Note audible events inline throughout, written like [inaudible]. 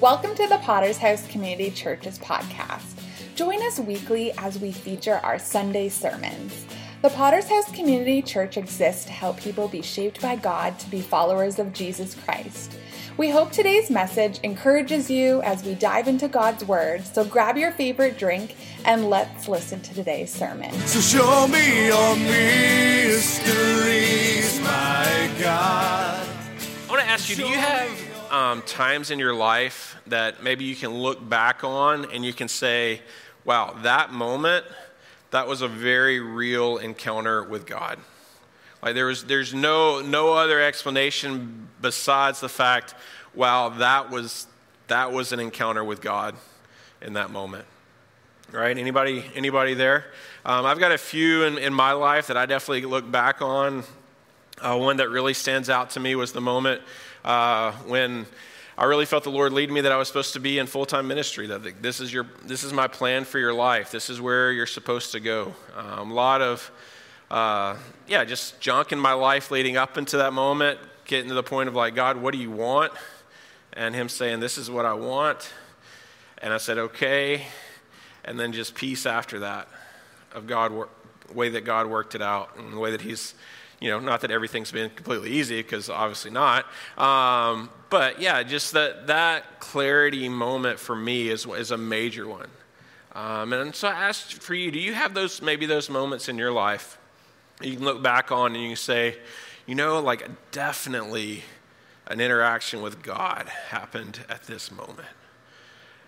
Welcome to the Potter's House Community Church's podcast. Join us weekly as we feature our Sunday sermons. The Potter's House Community Church exists to help people be shaped by God to be followers of Jesus Christ. We hope today's message encourages you as we dive into God's Word. So grab your favorite drink and let's listen to today's sermon. So show me your mysteries, my God. I want to ask you do you have um, times in your life that maybe you can look back on and you can say, wow, that moment, that was a very real encounter with God? Like there was, there's no, no other explanation besides the fact, wow, that was, that was an encounter with God in that moment. Right? Anybody, anybody there? Um, I've got a few in, in my life that I definitely look back on. Uh, one that really stands out to me was the moment uh, when I really felt the Lord lead me that I was supposed to be in full time ministry. That this is your, this is my plan for your life. This is where you're supposed to go. Um, a lot of uh, yeah, just junk in my life leading up into that moment, getting to the point of like, God, what do you want? And Him saying, This is what I want. And I said, Okay. And then just peace after that of God, way that God worked it out, and the way that He's, you know, not that everything's been completely easy, because obviously not. Um, but yeah, just that, that clarity moment for me is, is a major one. Um, and so I asked for you, do you have those, maybe those moments in your life you can look back on and you can say, you know, like definitely an interaction with God happened at this moment.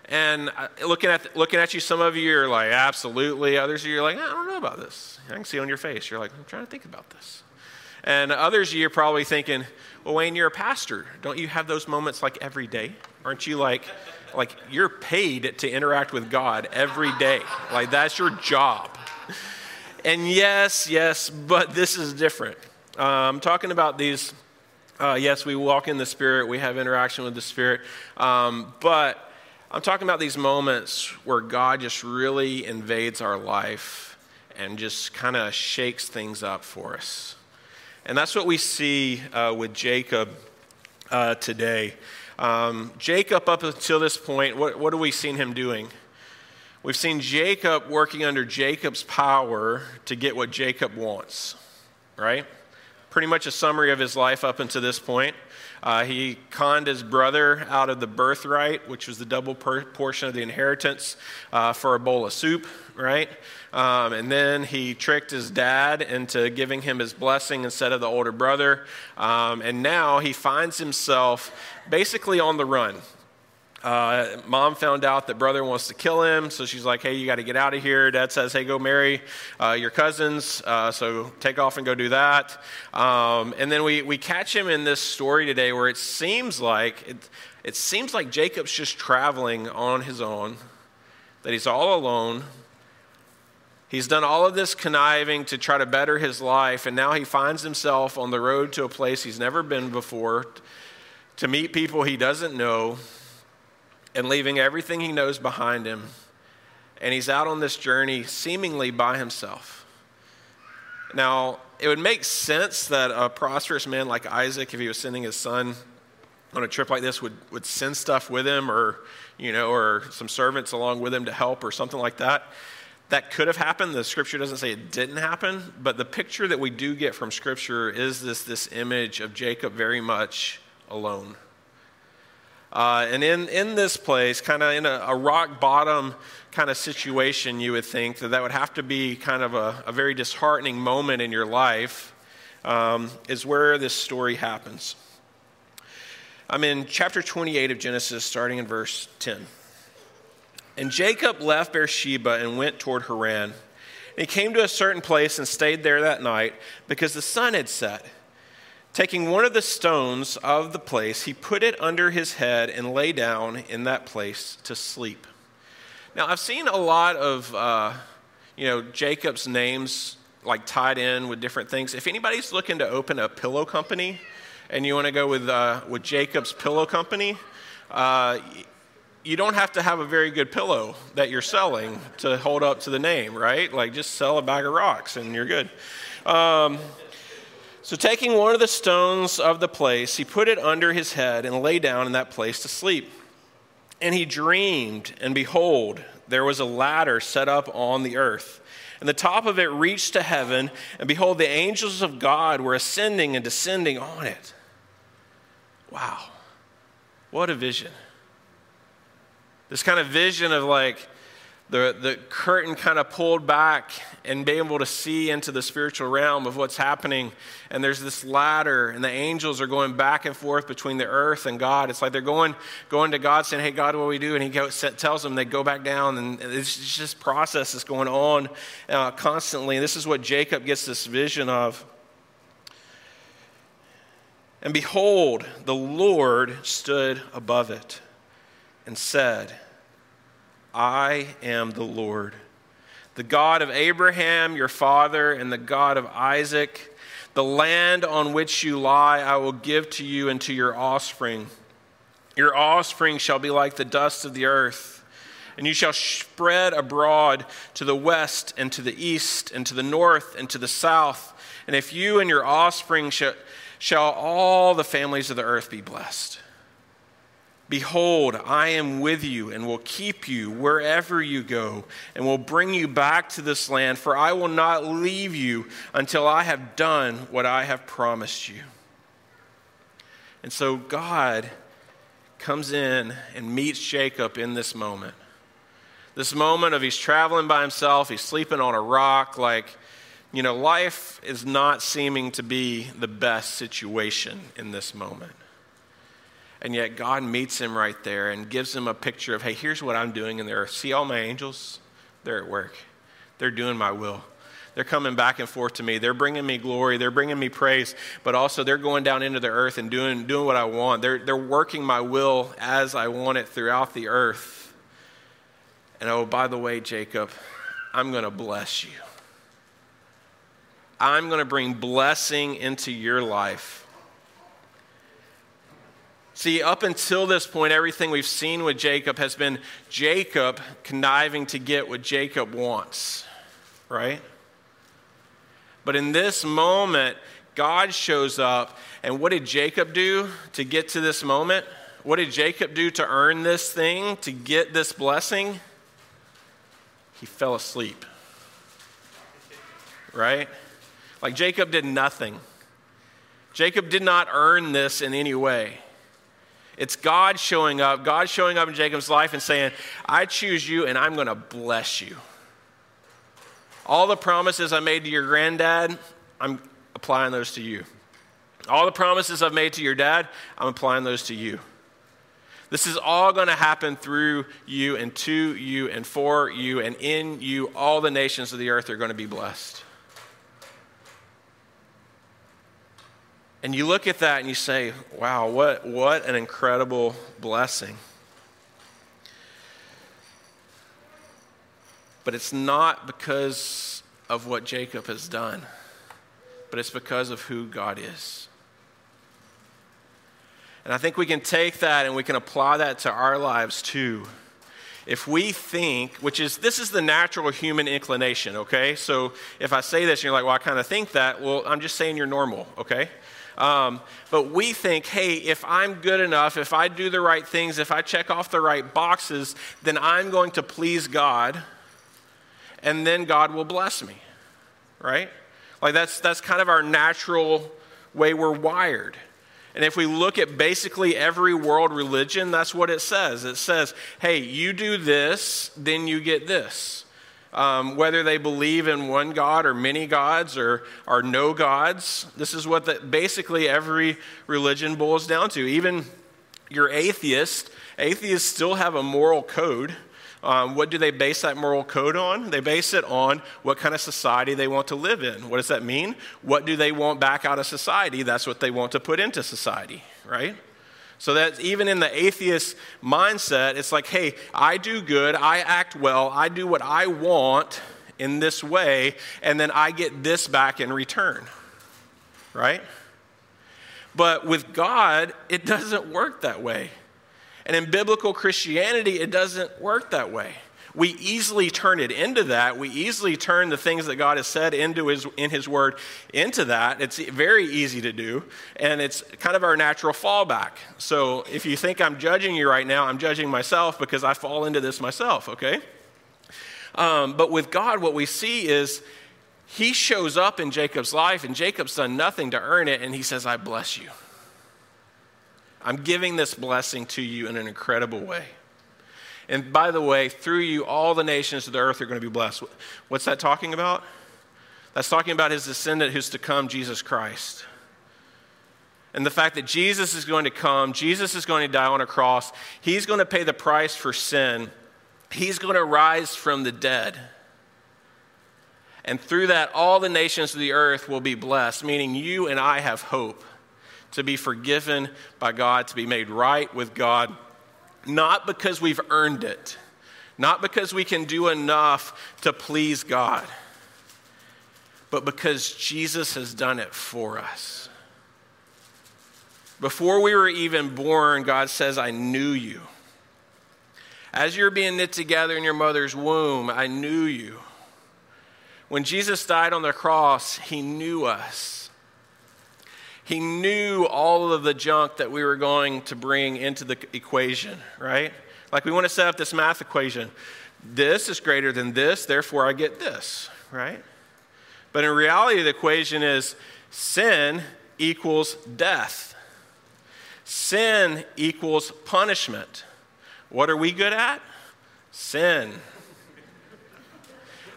And looking at, looking at you, some of you are like, absolutely. Others of you are like, I don't know about this. I can see on your face. You're like, I'm trying to think about this. And others of you are probably thinking, well, Wayne, you're a pastor. Don't you have those moments like every day? Aren't you like, like you're paid to interact with God every day? Like that's your job. And yes, yes, but this is different. I'm talking about these. Uh, yes, we walk in the Spirit, we have interaction with the Spirit, um, but I'm talking about these moments where God just really invades our life and just kind of shakes things up for us. And that's what we see uh, with Jacob uh, today. Um, Jacob, up until this point, what, what have we seen him doing? We've seen Jacob working under Jacob's power to get what Jacob wants, right? Pretty much a summary of his life up until this point. Uh, he conned his brother out of the birthright, which was the double portion of the inheritance, uh, for a bowl of soup, right? Um, and then he tricked his dad into giving him his blessing instead of the older brother. Um, and now he finds himself basically on the run. Uh, mom found out that brother wants to kill him, so she's like, hey, you got to get out of here. Dad says, hey, go marry uh, your cousins, uh, so take off and go do that. Um, and then we, we catch him in this story today where it seems like, it, it seems like Jacob's just traveling on his own, that he's all alone. He's done all of this conniving to try to better his life, and now he finds himself on the road to a place he's never been before to meet people he doesn't know and leaving everything he knows behind him. And he's out on this journey seemingly by himself. Now, it would make sense that a prosperous man like Isaac, if he was sending his son on a trip like this, would, would send stuff with him or, you know, or some servants along with him to help or something like that. That could have happened. The scripture doesn't say it didn't happen, but the picture that we do get from scripture is this, this image of Jacob very much alone. Uh, and in, in this place, kind of in a, a, rock bottom kind of situation, you would think that that would have to be kind of a, a very disheartening moment in your life, um, is where this story happens. I'm in chapter 28 of Genesis, starting in verse 10. And Jacob left Beersheba and went toward Haran. He came to a certain place and stayed there that night because the sun had set. Taking one of the stones of the place, he put it under his head and lay down in that place to sleep. Now, I've seen a lot of, uh, you know, Jacob's names like tied in with different things. If anybody's looking to open a pillow company and you want to go with, uh, with Jacob's Pillow Company, uh, you don't have to have a very good pillow that you're selling to hold up to the name, right? Like just sell a bag of rocks and you're good. Um, so, taking one of the stones of the place, he put it under his head and lay down in that place to sleep. And he dreamed, and behold, there was a ladder set up on the earth. And the top of it reached to heaven, and behold, the angels of God were ascending and descending on it. Wow. What a vision. This kind of vision of like the, the curtain kind of pulled back and being able to see into the spiritual realm of what's happening. And there's this ladder, and the angels are going back and forth between the earth and God. It's like they're going, going to God saying, Hey, God, what do we do? And He tells them they go back down, and it's just process that's going on uh, constantly. And this is what Jacob gets this vision of. And behold, the Lord stood above it and said, I am the Lord, the God of Abraham, your father, and the God of Isaac. The land on which you lie, I will give to you and to your offspring. Your offspring shall be like the dust of the earth, and you shall spread abroad to the west and to the east and to the north and to the south. And if you and your offspring shall, shall all the families of the earth be blessed. Behold, I am with you and will keep you wherever you go and will bring you back to this land, for I will not leave you until I have done what I have promised you. And so God comes in and meets Jacob in this moment. This moment of he's traveling by himself, he's sleeping on a rock, like, you know, life is not seeming to be the best situation in this moment. And yet God meets him right there and gives him a picture of, hey, here's what I'm doing in there. See all my angels? They're at work. They're doing my will. They're coming back and forth to me. They're bringing me glory. They're bringing me praise, but also they're going down into the earth and doing, doing what I want. They're, they're working my will as I want it throughout the earth. And oh, by the way, Jacob, I'm going to bless you. I'm going to bring blessing into your life See, up until this point, everything we've seen with Jacob has been Jacob conniving to get what Jacob wants, right? But in this moment, God shows up, and what did Jacob do to get to this moment? What did Jacob do to earn this thing, to get this blessing? He fell asleep, right? Like Jacob did nothing. Jacob did not earn this in any way. It's God showing up, God showing up in Jacob's life and saying, I choose you and I'm going to bless you. All the promises I made to your granddad, I'm applying those to you. All the promises I've made to your dad, I'm applying those to you. This is all going to happen through you and to you and for you and in you. All the nations of the earth are going to be blessed. And you look at that and you say, wow, what, what an incredible blessing. But it's not because of what Jacob has done, but it's because of who God is. And I think we can take that and we can apply that to our lives too. If we think, which is, this is the natural human inclination, okay? So if I say this and you're like, well, I kind of think that, well, I'm just saying you're normal, okay? Um, but we think, hey, if I'm good enough, if I do the right things, if I check off the right boxes, then I'm going to please God, and then God will bless me, right? Like that's, that's kind of our natural way we're wired. And if we look at basically every world religion, that's what it says. It says, hey, you do this, then you get this um, whether they believe in one God or many gods or, or no gods. This is what the, basically every religion boils down to. Even your atheist, atheists still have a moral code. Um, what do they base that moral code on? They base it on what kind of society they want to live in. What does that mean? What do they want back out of society? That's what they want to put into society, right? So that even in the atheist mindset, it's like, hey, I do good, I act well, I do what I want in this way, and then I get this back in return. Right? But with God, it [laughs] doesn't work that way. And in biblical Christianity, it doesn't work that way. We easily turn it into that. We easily turn the things that God has said into his, in His Word into that. It's very easy to do, and it's kind of our natural fallback. So if you think I'm judging you right now, I'm judging myself because I fall into this myself, okay? Um, but with God, what we see is He shows up in Jacob's life, and Jacob's done nothing to earn it, and He says, I bless you. I'm giving this blessing to you in an incredible way. And by the way, through you, all the nations of the earth are going to be blessed. What's that talking about? That's talking about his descendant who's to come, Jesus Christ. And the fact that Jesus is going to come, Jesus is going to die on a cross, he's going to pay the price for sin, he's going to rise from the dead. And through that, all the nations of the earth will be blessed, meaning you and I have hope to be forgiven by God, to be made right with God not because we've earned it, not because we can do enough to please God, but because Jesus has done it for us. Before we were even born, God says, I knew you. As you're being knit together in your mother's womb, I knew you. When Jesus died on the cross, he knew us. He knew all of the junk that we were going to bring into the equation, right? Like we want to set up this math equation. This is greater than this, therefore I get this, right? But in reality, the equation is sin equals death. Sin equals punishment. What are we good at? Sin.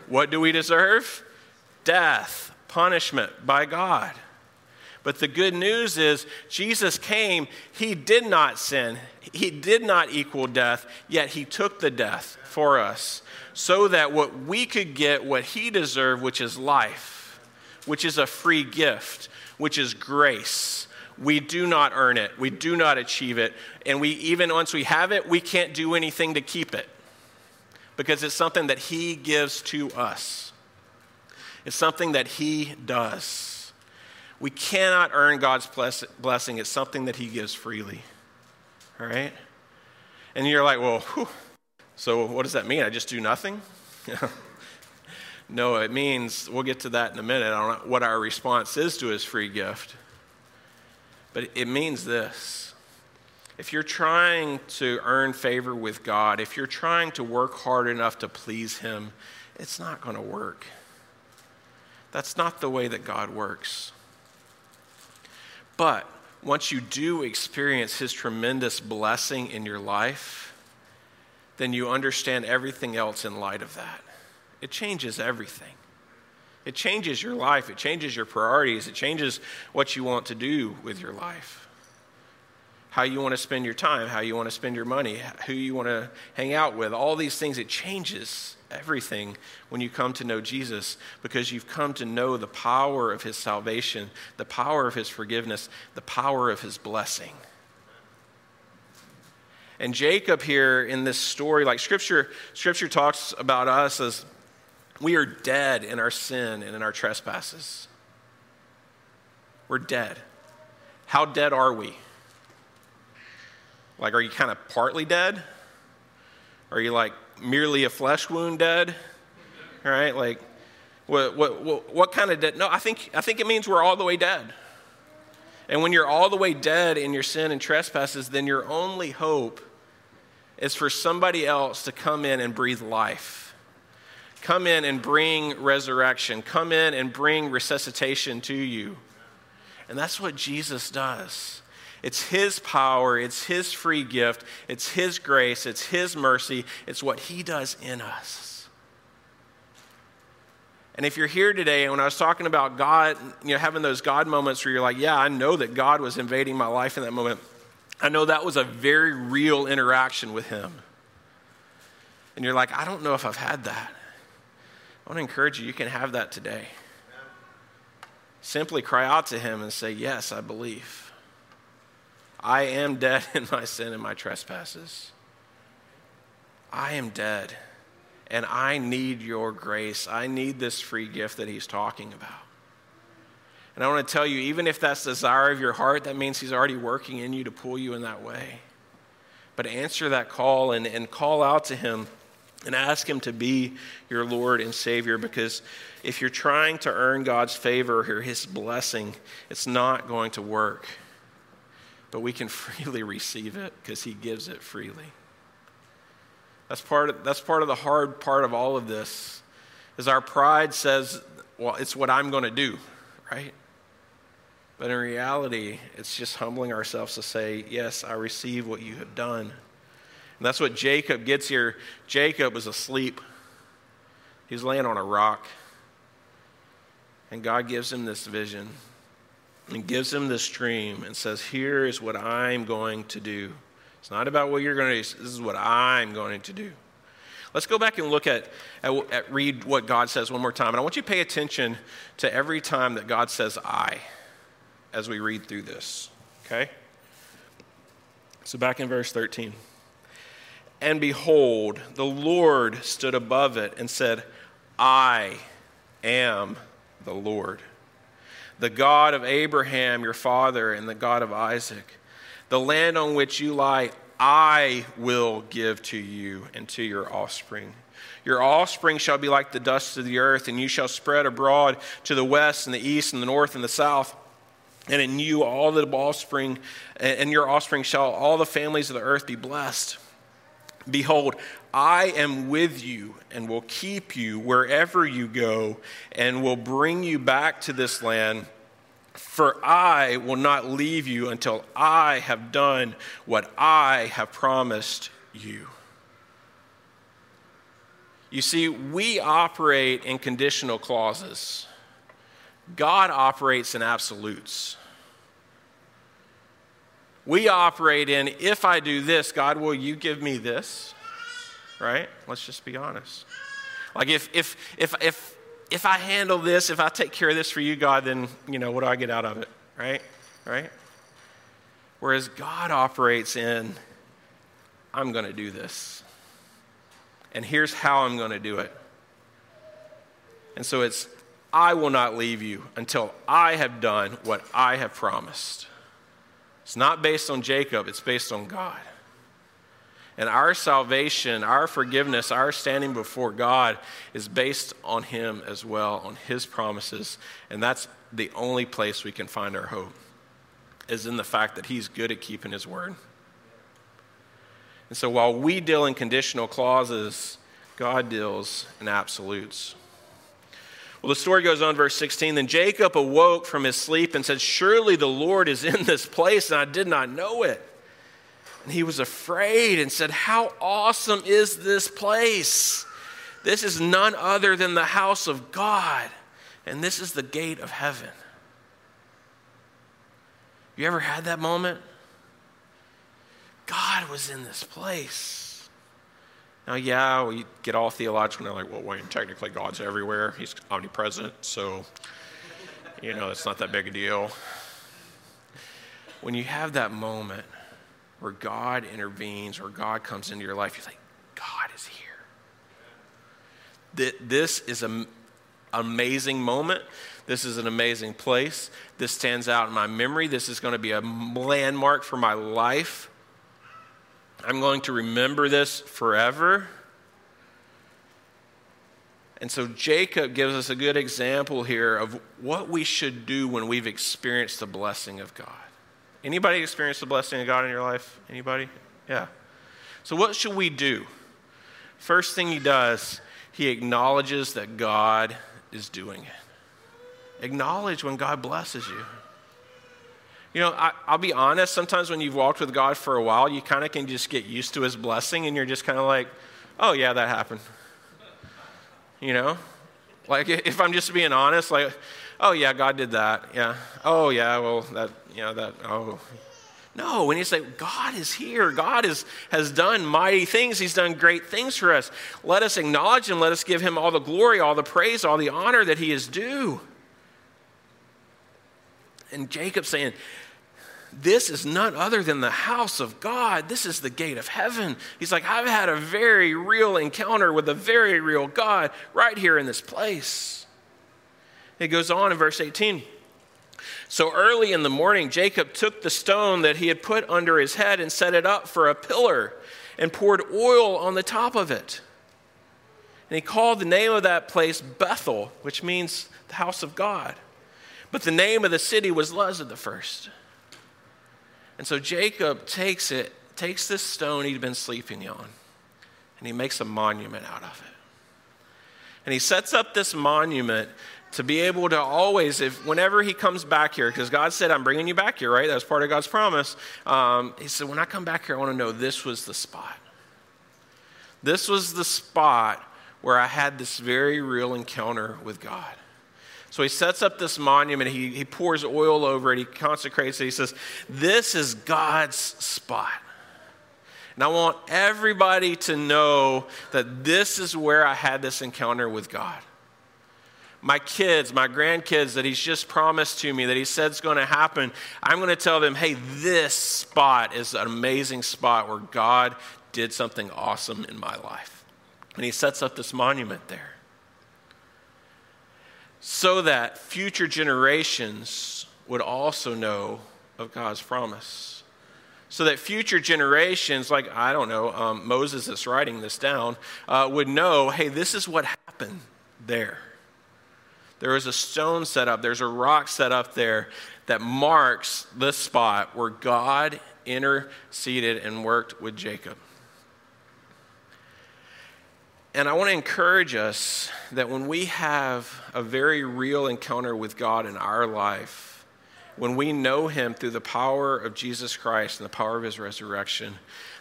What do we deserve? Death, punishment by God. But the good news is, Jesus came, he did not sin, he did not equal death, yet he took the death for us, so that what we could get what he deserved, which is life, which is a free gift, which is grace. We do not earn it, we do not achieve it, and we even once we have it, we can't do anything to keep it because it's something that he gives to us. It's something that he does. We cannot earn God's blessing. It's something that He gives freely. All right? And you're like, well, whew, so what does that mean? I just do nothing? [laughs] no, it means, we'll get to that in a minute on what our response is to His free gift. But it means this. If you're trying to earn favor with God, if you're trying to work hard enough to please Him, it's not going to work. That's not the way that God works. But once you do experience His tremendous blessing in your life, then you understand everything else in light of that. It changes everything. It changes your life, it changes your priorities, it changes what you want to do with your life. How you want to spend your time, how you want to spend your money, who you want to hang out with, all these things, it changes everything when you come to know Jesus because you've come to know the power of his salvation, the power of his forgiveness, the power of his blessing. And Jacob here in this story, like scripture, scripture talks about us as we are dead in our sin and in our trespasses. We're dead. How dead are we? Like, are you kind of partly dead? Are you like merely a flesh wound dead? Right? Like, what, what, what, what kind of dead? No, I think, I think it means we're all the way dead. And when you're all the way dead in your sin and trespasses, then your only hope is for somebody else to come in and breathe life. Come in and bring resurrection. Come in and bring resuscitation to you. And that's what Jesus does. It's His power, it's His free gift, it's His grace, it's His mercy, it's what He does in us. And if you're here today, and when I was talking about God, you know, having those God moments where you're like, yeah, I know that God was invading my life in that moment, I know that was a very real interaction with Him. And you're like, I don't know if I've had that. I want to encourage you, you can have that today. Simply cry out to Him and say, Yes, I believe. I am dead in my sin and my trespasses. I am dead, and I need your grace. I need this free gift that he's talking about. And I want to tell you, even if that's the desire of your heart, that means he's already working in you to pull you in that way. But answer that call and, and call out to him and ask Him to be your Lord and Savior because if you're trying to earn God's favor or His blessing, it's not going to work. But we can [laughs] freely receive it because He gives it freely. That's part, of, that's part of the hard part of all of this is our pride says, well, it's what I'm going to do, right? But in reality, it's just humbling ourselves to say, yes, I receive what you have done. And that's what Jacob gets here. Jacob is asleep, he's laying on a rock. And God gives him this vision and gives him this dream and says, Here is what I'm going to do. It's not about what you're going to do, this is what I'm going to do. Let's go back and look at, at, at, read what God says one more time. And I want you to pay attention to every time that God says I as we read through this. Okay? So back in verse 13. And behold, the Lord stood above it and said, I am the Lord, the God of Abraham, your father, and the God of Isaac. The land on which you lie, I will give to you and to your offspring. Your offspring shall be like the dust of the earth, and you shall spread abroad to the west and the east and the north and the south. And in you all the offspring, and your offspring shall all the families of the earth be blessed. Behold, I am with you and will keep you wherever you go and will bring you back to this land. For I will not leave you until I have done what I have promised you. You see, we operate in conditional clauses, God operates in absolutes. We operate in, if I do this, God, will you give me this? Right? Let's just be honest. Like if if if if if I handle this, if I take care of this for you, God, then you know what do I get out of it? Right? Right? Whereas God operates in, I'm going to do this. And here's how I'm going to do it. And so it's, I will not leave you until I have done what I have promised. It's not based on Jacob, it's based on God. And our salvation, our forgiveness, our standing before God is based on Him as well, on His promises. And that's the only place we can find our hope, is in the fact that He's good at keeping His word. And so while we deal in conditional clauses, God deals in absolutes. Well, the story goes on, verse 16. Then Jacob awoke from his sleep and said, Surely the Lord is in this place, and I did not know it. And he was afraid and said, How awesome is this place! This is none other than the house of God, and this is the gate of heaven. You ever had that moment? God was in this place. Now, yeah, we get all theological and like, well, Wayne, technically God's everywhere. He's omnipresent, so, you know, it's not that big a deal. When you have that moment where God intervenes, or God comes into your life, you're like, God is here. This is an amazing moment. This is an amazing place. This stands out in my memory. This is going to be a landmark for my life. I'm going to remember this forever. And so Jacob gives us a good example here of what we should do when we've experienced the blessing of God. Anybody experienced the blessing of God in your life? Anybody? Yeah. So what should we do? First thing he does, he acknowledges that God is doing it. Acknowledge when God blesses you. You know, I, will be honest, sometimes when you've walked with God for a while, you kind of can just get used to his blessing and you're just kind of like, oh, yeah, that happened. You know? Like, if I'm just being honest, like, oh, yeah, God did that. Yeah. Oh, yeah, well, that, you know, that, oh. No, when you say, God is here, God is, has done mighty things, He's done great things for us. Let us acknowledge Him, let us give Him all the glory, all the praise, all the honor that He is due. And Jacob saying, this is none other than the house of God. This is the gate of heaven. He's like, I've had a very real encounter with a very real God right here in this place. It goes on in verse 18. So early in the morning, Jacob took the stone that he had put under his head and set it up for a pillar and poured oil on the top of it. And he called the name of that place Bethel, which means the house of God. But the name of the city was Luz the first. And so Jacob takes it, takes this stone he'd been sleeping on, and he makes a monument out of it. And he sets up this monument to be able to always, if whenever he comes back here, because God said, I'm bringing you back here, right? That was part of God's promise. Um, he said, when I come back here, I want to know this was the spot. This was the spot where I had this very real encounter with God. So he sets up this monument, he, he pours oil over it, he consecrates it. He says, This is God's spot. And I want everybody to know that this is where I had this encounter with God. My kids, my grandkids that he's just promised to me, that he said is going to happen, I'm going to tell them, hey, this spot is an amazing spot where God did something awesome in my life. And he sets up this monument there so that future generations would also know of God's promise. So that future generations, like, I don't know, um, Moses is writing this down, uh, would know hey, this is what happened there. There is a stone set up, there's a rock set up there that marks the spot where God interceded and worked with Jacob. And I want to encourage us that when we have a very real encounter with God in our life, when we know Him through the power of Jesus Christ and the power of His resurrection,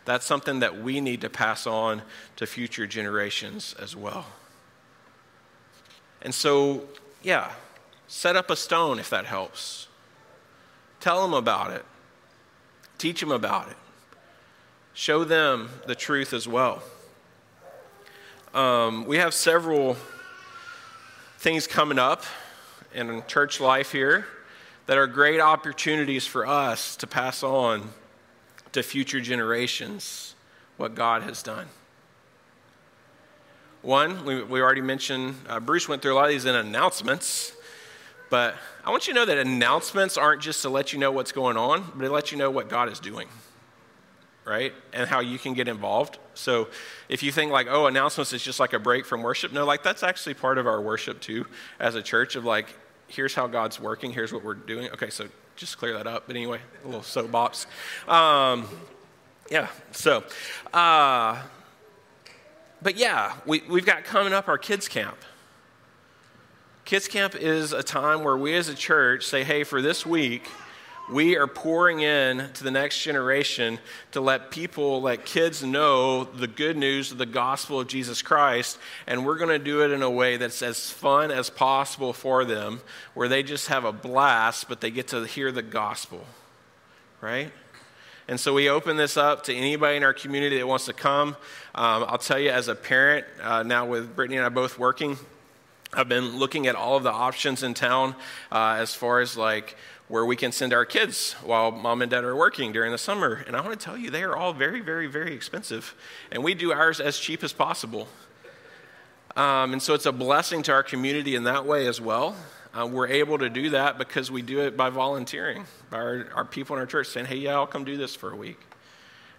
that's something that we need to pass on to future generations as well. And so, yeah, set up a stone if that helps. Tell them about it, teach them about it, show them the truth as well. Um, we have several things coming up in church life here that are great opportunities for us to pass on to future generations what God has done. One, we, we already mentioned, uh, Bruce went through a lot of these in announcements, but I want you to know that announcements aren't just to let you know what's going on, but to let you know what God is doing right? And how you can get involved. So if you think like, oh, announcements is just like a break from worship, no, like that's actually part of our worship too as a church of like, here's how God's working, here's what we're doing. Okay, so just clear that up. But anyway, a little soapbox. Um, yeah, so, uh, but yeah, we, we've got coming up our kids' camp. Kids' camp is a time where we as a church say, hey, for this week, we are pouring in to the next generation to let people, let kids know the good news of the gospel of Jesus Christ. And we're going to do it in a way that's as fun as possible for them, where they just have a blast, but they get to hear the gospel, right? And so we open this up to anybody in our community that wants to come. Um, I'll tell you, as a parent, uh, now with Brittany and I both working, I've been looking at all of the options in town uh, as far as like where we can send our kids while mom and dad are working during the summer. And I want to tell you, they are all very, very, very expensive. And we do ours as cheap as possible. Um, and so it's a blessing to our community in that way as well. Uh, we're able to do that because we do it by volunteering, by our, our people in our church saying, hey, yeah, I'll come do this for a week.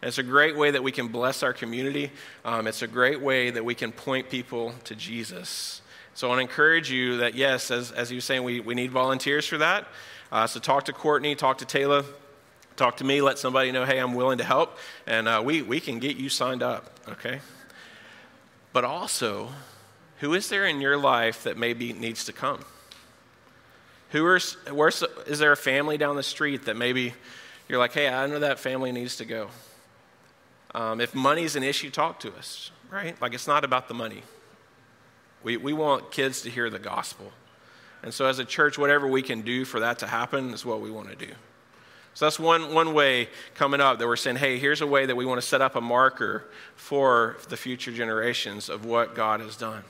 And it's a great way that we can bless our community. Um, it's a great way that we can point people to Jesus. So I want to encourage you that, yes, as, as you were saying, we, we need volunteers for that. Uh, so talk to Courtney, talk to Taylor, talk to me, let somebody know, hey, I'm willing to help, and uh, we, we can get you signed up, okay? But also, who is there in your life that maybe needs to come? Who are, where's, is there a family down the street that maybe you're like, hey, I know that family needs to go? Um, if money's an issue, talk to us, right? Like it's not about the money. We, we want kids to hear the gospel. And so, as a church, whatever we can do for that to happen is what we want to do. So, that's one, one way coming up that we're saying, hey, here's a way that we want to set up a marker for the future generations of what God has done.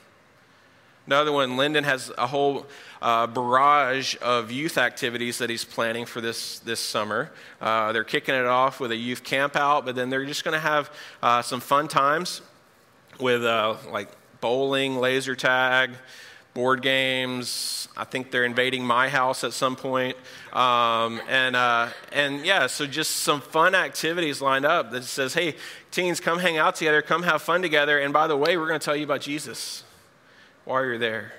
Another one, Lyndon has a whole uh, barrage of youth activities that he's planning for this, this summer. Uh, they're kicking it off with a youth camp out, but then they're just going to have uh, some fun times with uh, like bowling, laser tag, board games. I think they're invading my house at some point. Um, and, uh, and yeah, so just some fun activities lined up that says, hey, teens, come hang out together, come have fun together. And by the way, we're going to tell you about Jesus. While you're there.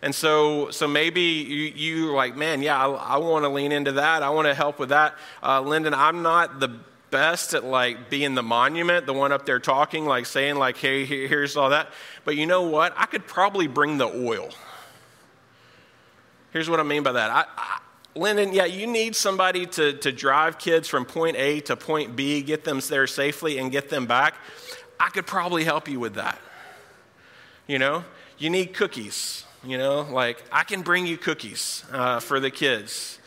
And so, so maybe you, you like, man, yeah, I, I want to lean into that. I want to help with that. Uh, Lyndon, I'm not the best at like being the monument, the one up there talking, like saying like, hey, here's all that. But you know what? I could probably bring the oil. Here's what I mean by that. I, I, Lyndon, yeah, you need somebody to, to drive kids from point A to point B, get them there safely, and get them back. I could probably help you with that. You know, you need cookies. You know, like I can bring you cookies uh, for the kids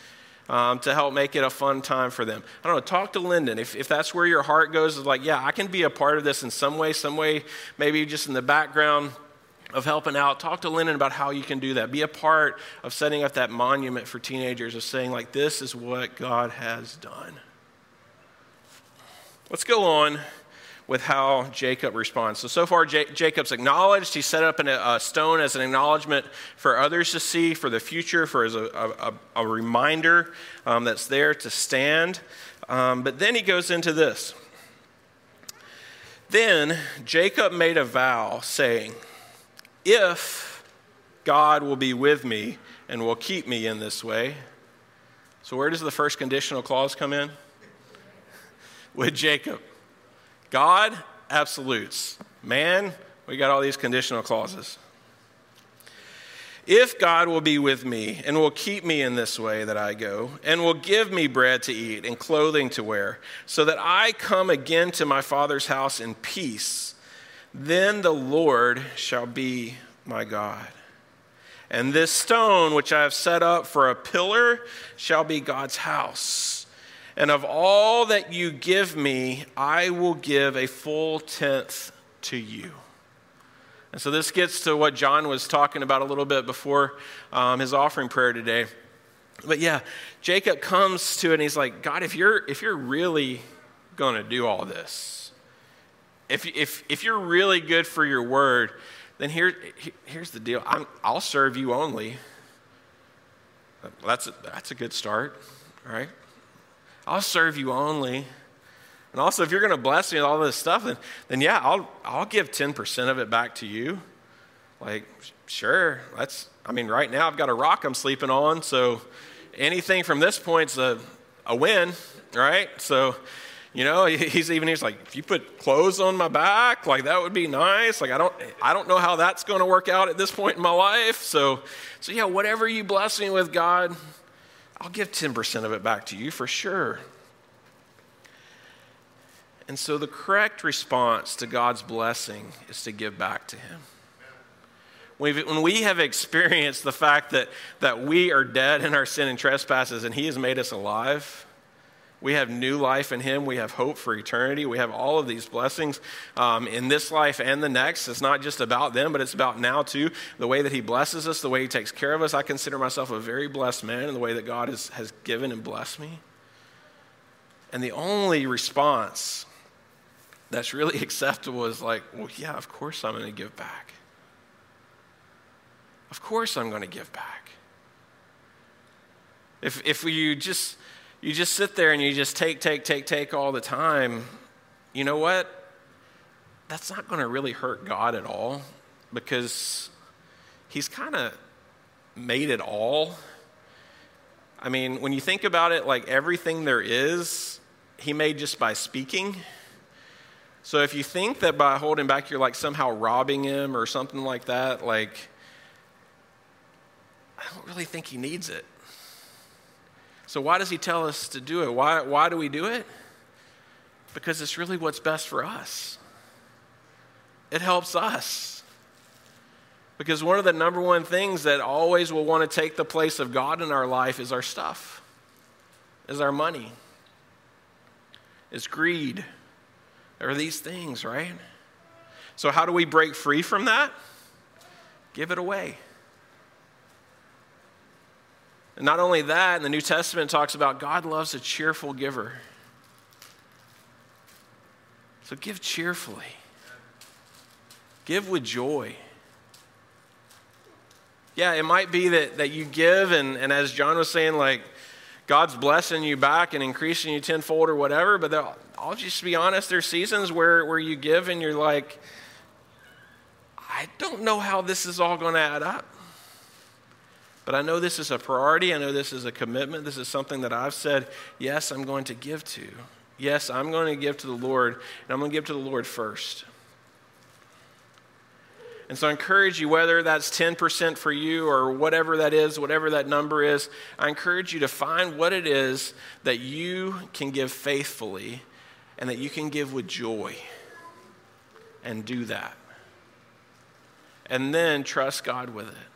um, to help make it a fun time for them. I don't know, talk to Lyndon. If, if that's where your heart goes, is like, yeah, I can be a part of this in some way, some way, maybe just in the background of helping out. Talk to Lyndon about how you can do that. Be a part of setting up that monument for teenagers of saying, like, this is what God has done. Let's go on with how Jacob responds. So, so far, J- Jacob's acknowledged. He set up an, a stone as an acknowledgement for others to see for the future, for as a, a, a reminder um, that's there to stand. Um, but then he goes into this. Then Jacob made a vow, saying, If God will be with me and will keep me in this way. So, where does the first conditional clause come in? [laughs] With Jacob. God, absolutes. Man, we got all these conditional clauses. If God will be with me and will keep me in this way that I go, and will give me bread to eat and clothing to wear, so that I come again to my Father's house in peace, then the Lord shall be my God. And this stone which I have set up for a pillar shall be God's house. And of all that you give me, I will give a full tenth to you. And so this gets to what John was talking about a little bit before um, his offering prayer today. But yeah, Jacob comes to it and he's like, God, if you're, if you're really going to do all this, if, if, if you're really good for your word, then here, here's the deal i will serve you only. That's a, that's a good start, right? I'll serve you only. And also, if you're going to bless me with all this stuff, then, then yeah, I'll, I'll give 10% of it back to you. Like, sure, that's, I mean, right now I've got a rock I'm sleeping on, so anything from this point's a, a win, right? So, you know, [laughs] he's even, he's like, if you put clothes on my back, like that would be nice. Like, I don't, I don't know how that's going to work out at this point in my life. So, so yeah, whatever you bless me with, God, I'll give 10% of it back to you for sure. And so the correct response to God's blessing is to give back to Him. when we have experienced the fact that, that we are dead in our sin and trespasses and He has made us alive, we have new life in Him. We have hope for eternity. We have all of these blessings um, in this life and the next. It's not just about them, but it's about now too. The way that He blesses us, the way He takes care of us. I consider myself a very blessed man in the way that God has, has given and blessed me. And the only response that's really [laughs] acceptable is like, well, yeah, of course I'm going to give back. Of course I'm going to give back. If, if you just you just sit there and you just take, take, take, take all the time, you know what? That's not going to really hurt God at all because He's kind of made it all. I mean, when you think about it, like everything there is, He made just by speaking. So if you think that by holding back, you're like somehow robbing Him or something like that, like, I don't really think He needs it. So, why does he tell us to do it? Why, why do we do it? Because it's really what's best for us. It helps us. Because one of the number one things that always will want to take the place of God in our life is our stuff, is our money, is greed, or these things, right? So, how do we break free from that? Give it away. And not only that, in the New Testament talks about God loves a cheerful giver. So give cheerfully, give with joy. Yeah, it might be that, that you give, and, and as John was saying, like, God's blessing you back and increasing you tenfold or whatever, but I'll just be honest, there's seasons where, where you give and you're like, I don't know how this is all going to add up. But I know this is a priority. I know this is a commitment. This is something that I've said, yes, I'm going to give to. Yes, I'm going to give to the Lord, and I'm going to give to the Lord first. And so I encourage you, whether that's 10% for you or whatever that is, whatever that number is, I encourage you to find what it is that you can give faithfully and that you can give with joy. And do that. And then trust God with it.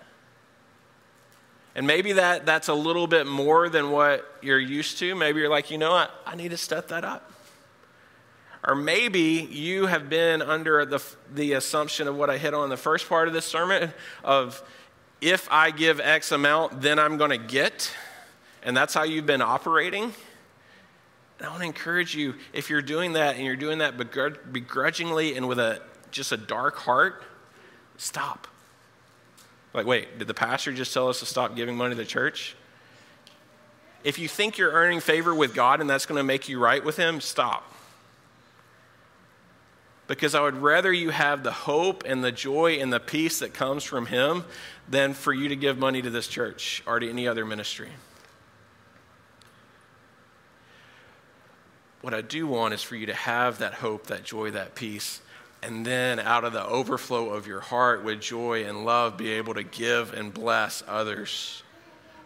And maybe that, that's a little bit more than what you're used to. Maybe you're like, you know what, I need to step that up. Or maybe you have been under the, the assumption of what I hit on the first part of this sermon of if I give X amount, then I'm going to get. And that's how you've been operating. And I want to encourage you if you're doing that and you're doing that begrudgingly and with a, just a dark heart, stop. Like, wait, did the pastor just tell us to stop giving money to the church? If you think you're earning favor with God and that's going to make you right with Him, stop. Because I would rather you have the hope and the joy and the peace that comes from Him than for you to give money to this church or to any other ministry. What I do want is for you to have that hope, that joy, that peace and then out of the overflow of your heart with joy and love be able to give and bless others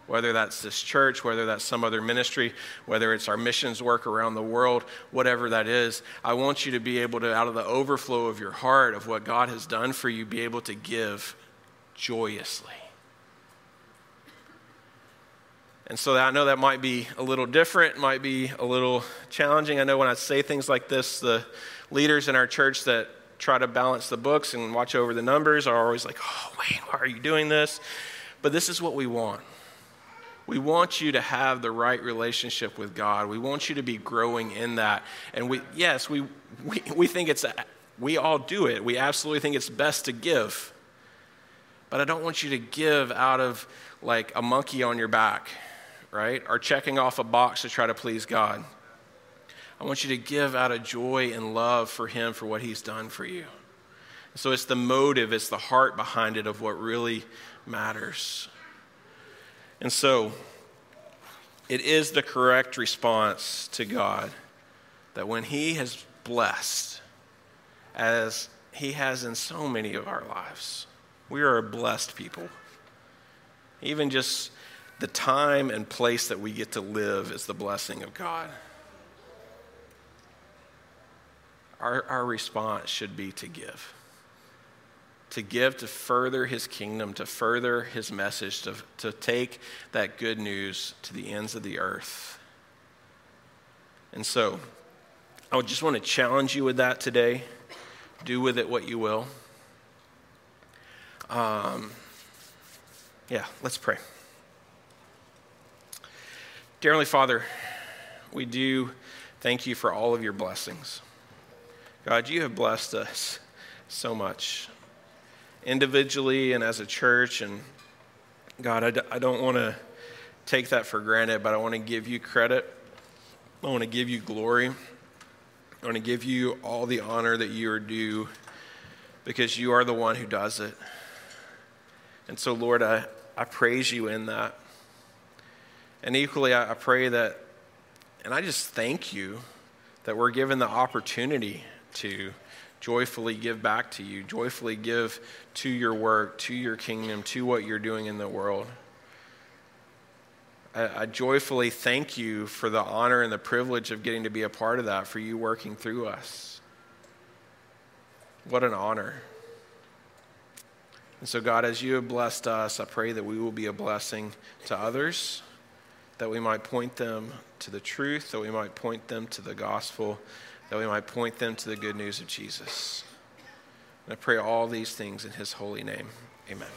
whether that's this church whether that's some other ministry whether it's our missions work around the world whatever that is i want you to be able to out of the overflow of your heart of what god has done for you be able to give joyously and so I know that might be a little different, might be a little challenging. I know when I say things like this, the leaders in our church that try to balance the books and watch over the numbers are always like, oh, Wayne, why are you doing this? But this is what we want. We want you to have the right relationship with God. We want you to be growing in that. And we, yes, we, we, we think it's, a, we all do it. We absolutely think it's best to give. But I don't want you to give out of like a monkey on your back, right? Or checking off a box to try to please God. I want you to give out of joy and love for Him for what He's done for you. So it's the motive, it's the heart behind it of what really matters. And so it is the correct response to God that when He has blessed, as He has in so many of our lives, we are a blessed people. Even just the time and place that we get to live is the blessing of God. Our, our response should be to give. To give to further his kingdom, to further his message, to, to take that good news to the ends of the earth. And so, I would just want to challenge you with that today. Do with it what you will. Um, yeah, let's pray. Dear Father, we do thank you for all of your blessings. God, you have blessed us so much, individually and as a church. And God, I d- I don't want to take that for granted, but I want to give you credit. I want to give you glory. I want to give you all the honor that you are due because you are the one who does it. And so, Lord, I, I praise you in that. And equally, I, I pray that, and I just thank you that we're given the opportunity to joyfully give back to you, joyfully give to your work, to your kingdom, to what you're doing in the world. I, I, joyfully thank you for the honor and the privilege of getting to be a part of that, for you working through us. What an honor. And so, God, as you have blessed us, I pray that we will be a blessing to others, that we might point them to the truth, that we might point them to the gospel that we might point them to the good news of Jesus. And I pray all these things in his holy name. Amen.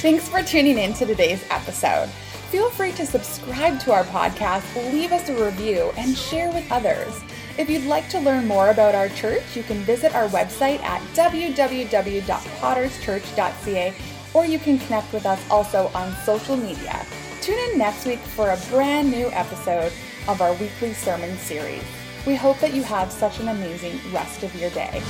Thanks for tuning in to today's episode. Feel free to subscribe to our podcast, leave us a review, and share with others. If you'd like to learn more about our church, you can visit our website at www.potterschurch.ca or you can connect with us also on social media. Tune in next week for a brand new episode of our weekly sermon series. We hope that you have such an amazing rest of your day.